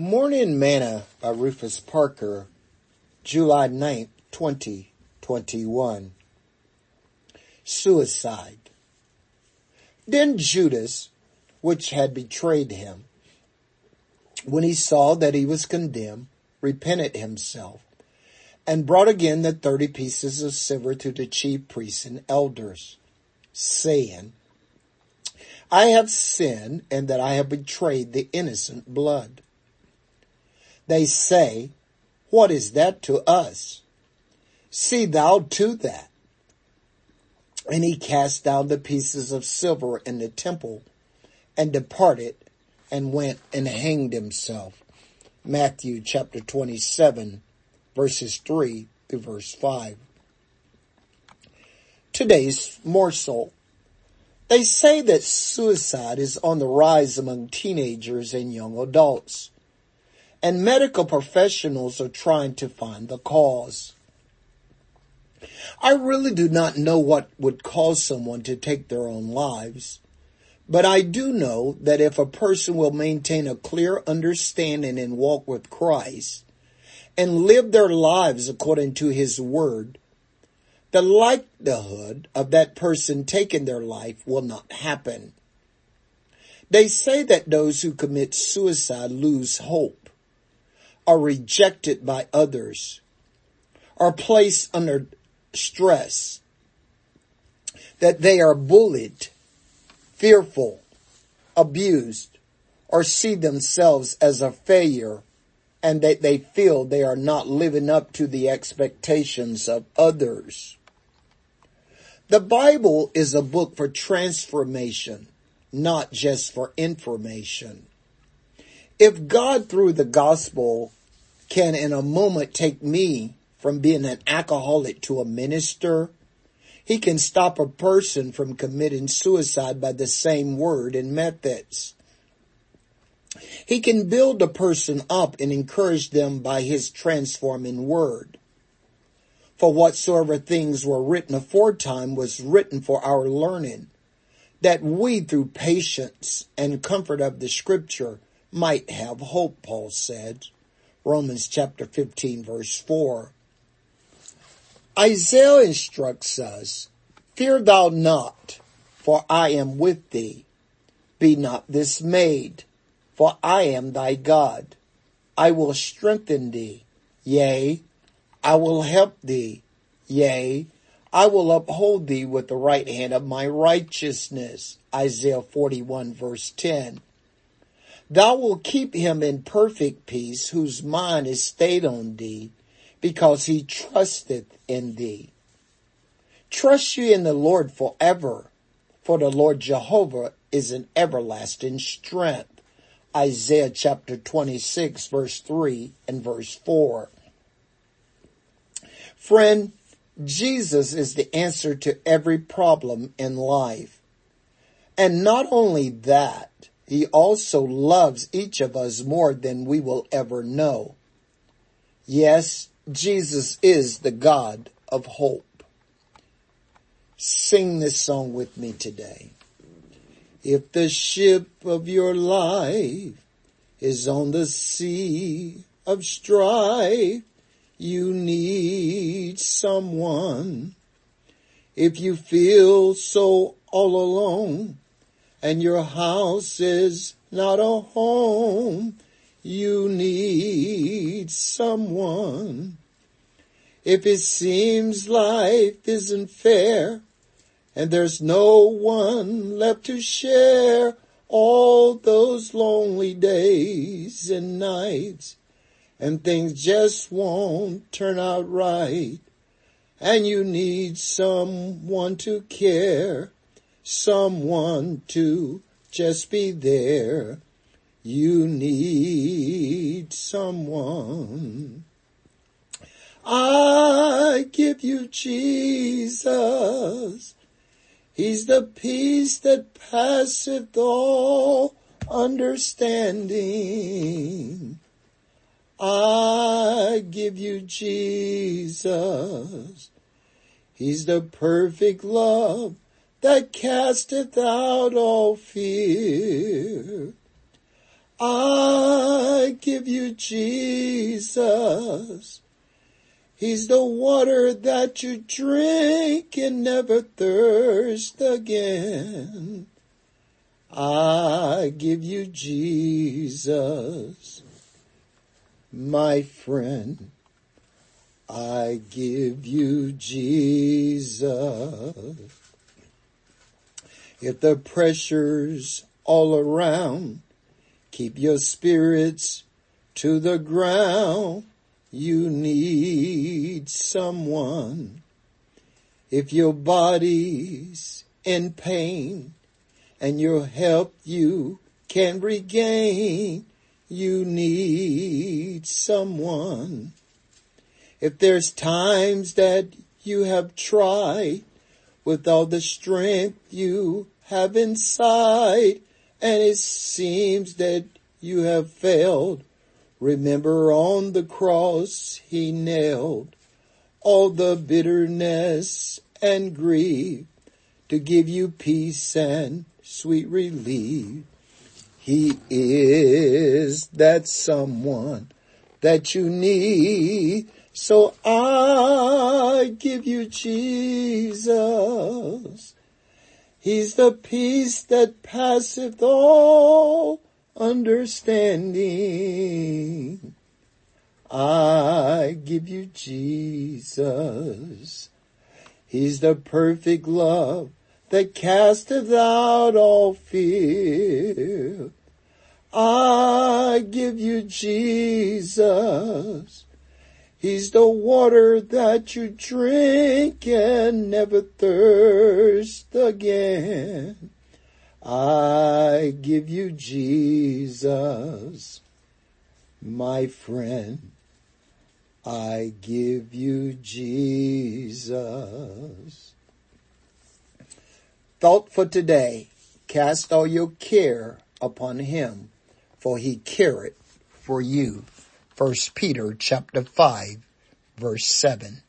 Morning Manna by Rufus Parker, July 9th, 2021. Suicide. Then Judas, which had betrayed him, when he saw that he was condemned, repented himself and brought again the thirty pieces of silver to the chief priests and elders, saying, I have sinned and that I have betrayed the innocent blood. They say, what is that to us? See thou to that. And he cast down the pieces of silver in the temple and departed and went and hanged himself. Matthew chapter 27 verses 3 to verse 5. Today's morsel. They say that suicide is on the rise among teenagers and young adults and medical professionals are trying to find the cause. I really do not know what would cause someone to take their own lives, but I do know that if a person will maintain a clear understanding and walk with Christ and live their lives according to his word, the likelihood of that person taking their life will not happen. They say that those who commit suicide lose hope are rejected by others, are placed under stress, that they are bullied, fearful, abused, or see themselves as a failure and that they feel they are not living up to the expectations of others. The Bible is a book for transformation, not just for information. If God through the gospel can in a moment take me from being an alcoholic to a minister. He can stop a person from committing suicide by the same word and methods. He can build a person up and encourage them by his transforming word. For whatsoever things were written aforetime was written for our learning, that we through patience and comfort of the scripture might have hope, Paul said. Romans chapter 15 verse 4. Isaiah instructs us, Fear thou not, for I am with thee. Be not dismayed, for I am thy God. I will strengthen thee. Yea, I will help thee. Yea, I will uphold thee with the right hand of my righteousness. Isaiah 41 verse 10. Thou wilt keep him in perfect peace whose mind is stayed on thee because he trusteth in thee. Trust ye in the Lord forever, for the Lord Jehovah is an everlasting strength. Isaiah chapter 26 verse 3 and verse 4. Friend, Jesus is the answer to every problem in life. And not only that, he also loves each of us more than we will ever know. Yes, Jesus is the God of hope. Sing this song with me today. If the ship of your life is on the sea of strife, you need someone. If you feel so all alone, and your house is not a home, you need someone. If it seems life isn't fair and there's no one left to share all those lonely days and nights and things just won't turn out right and you need someone to care someone to just be there. You need someone. I give you Jesus. He's the peace that passeth all understanding. I give you Jesus. He's the perfect love that casteth out all fear. I give you Jesus. He's the water that you drink and never thirst again. I give you Jesus, my friend. I give you Jesus. If the pressures all around keep your spirits to the ground, you need someone. If your body's in pain and your health you can regain, you need someone. If there's times that you have tried with all the strength you have inside. And it seems that you have failed, remember on the cross he nailed all the bitterness and grief to give you peace and sweet relief. He is that someone that you need so I give you Jesus. He's the peace that passeth all understanding. I give you Jesus. He's the perfect love that casteth out all fear. I give you Jesus. He's the water that you drink and never thirst again. I give you Jesus, my friend. I give you Jesus. Thought for today. Cast all your care upon him, for he careth for you. First Peter chapter 5 verse 7.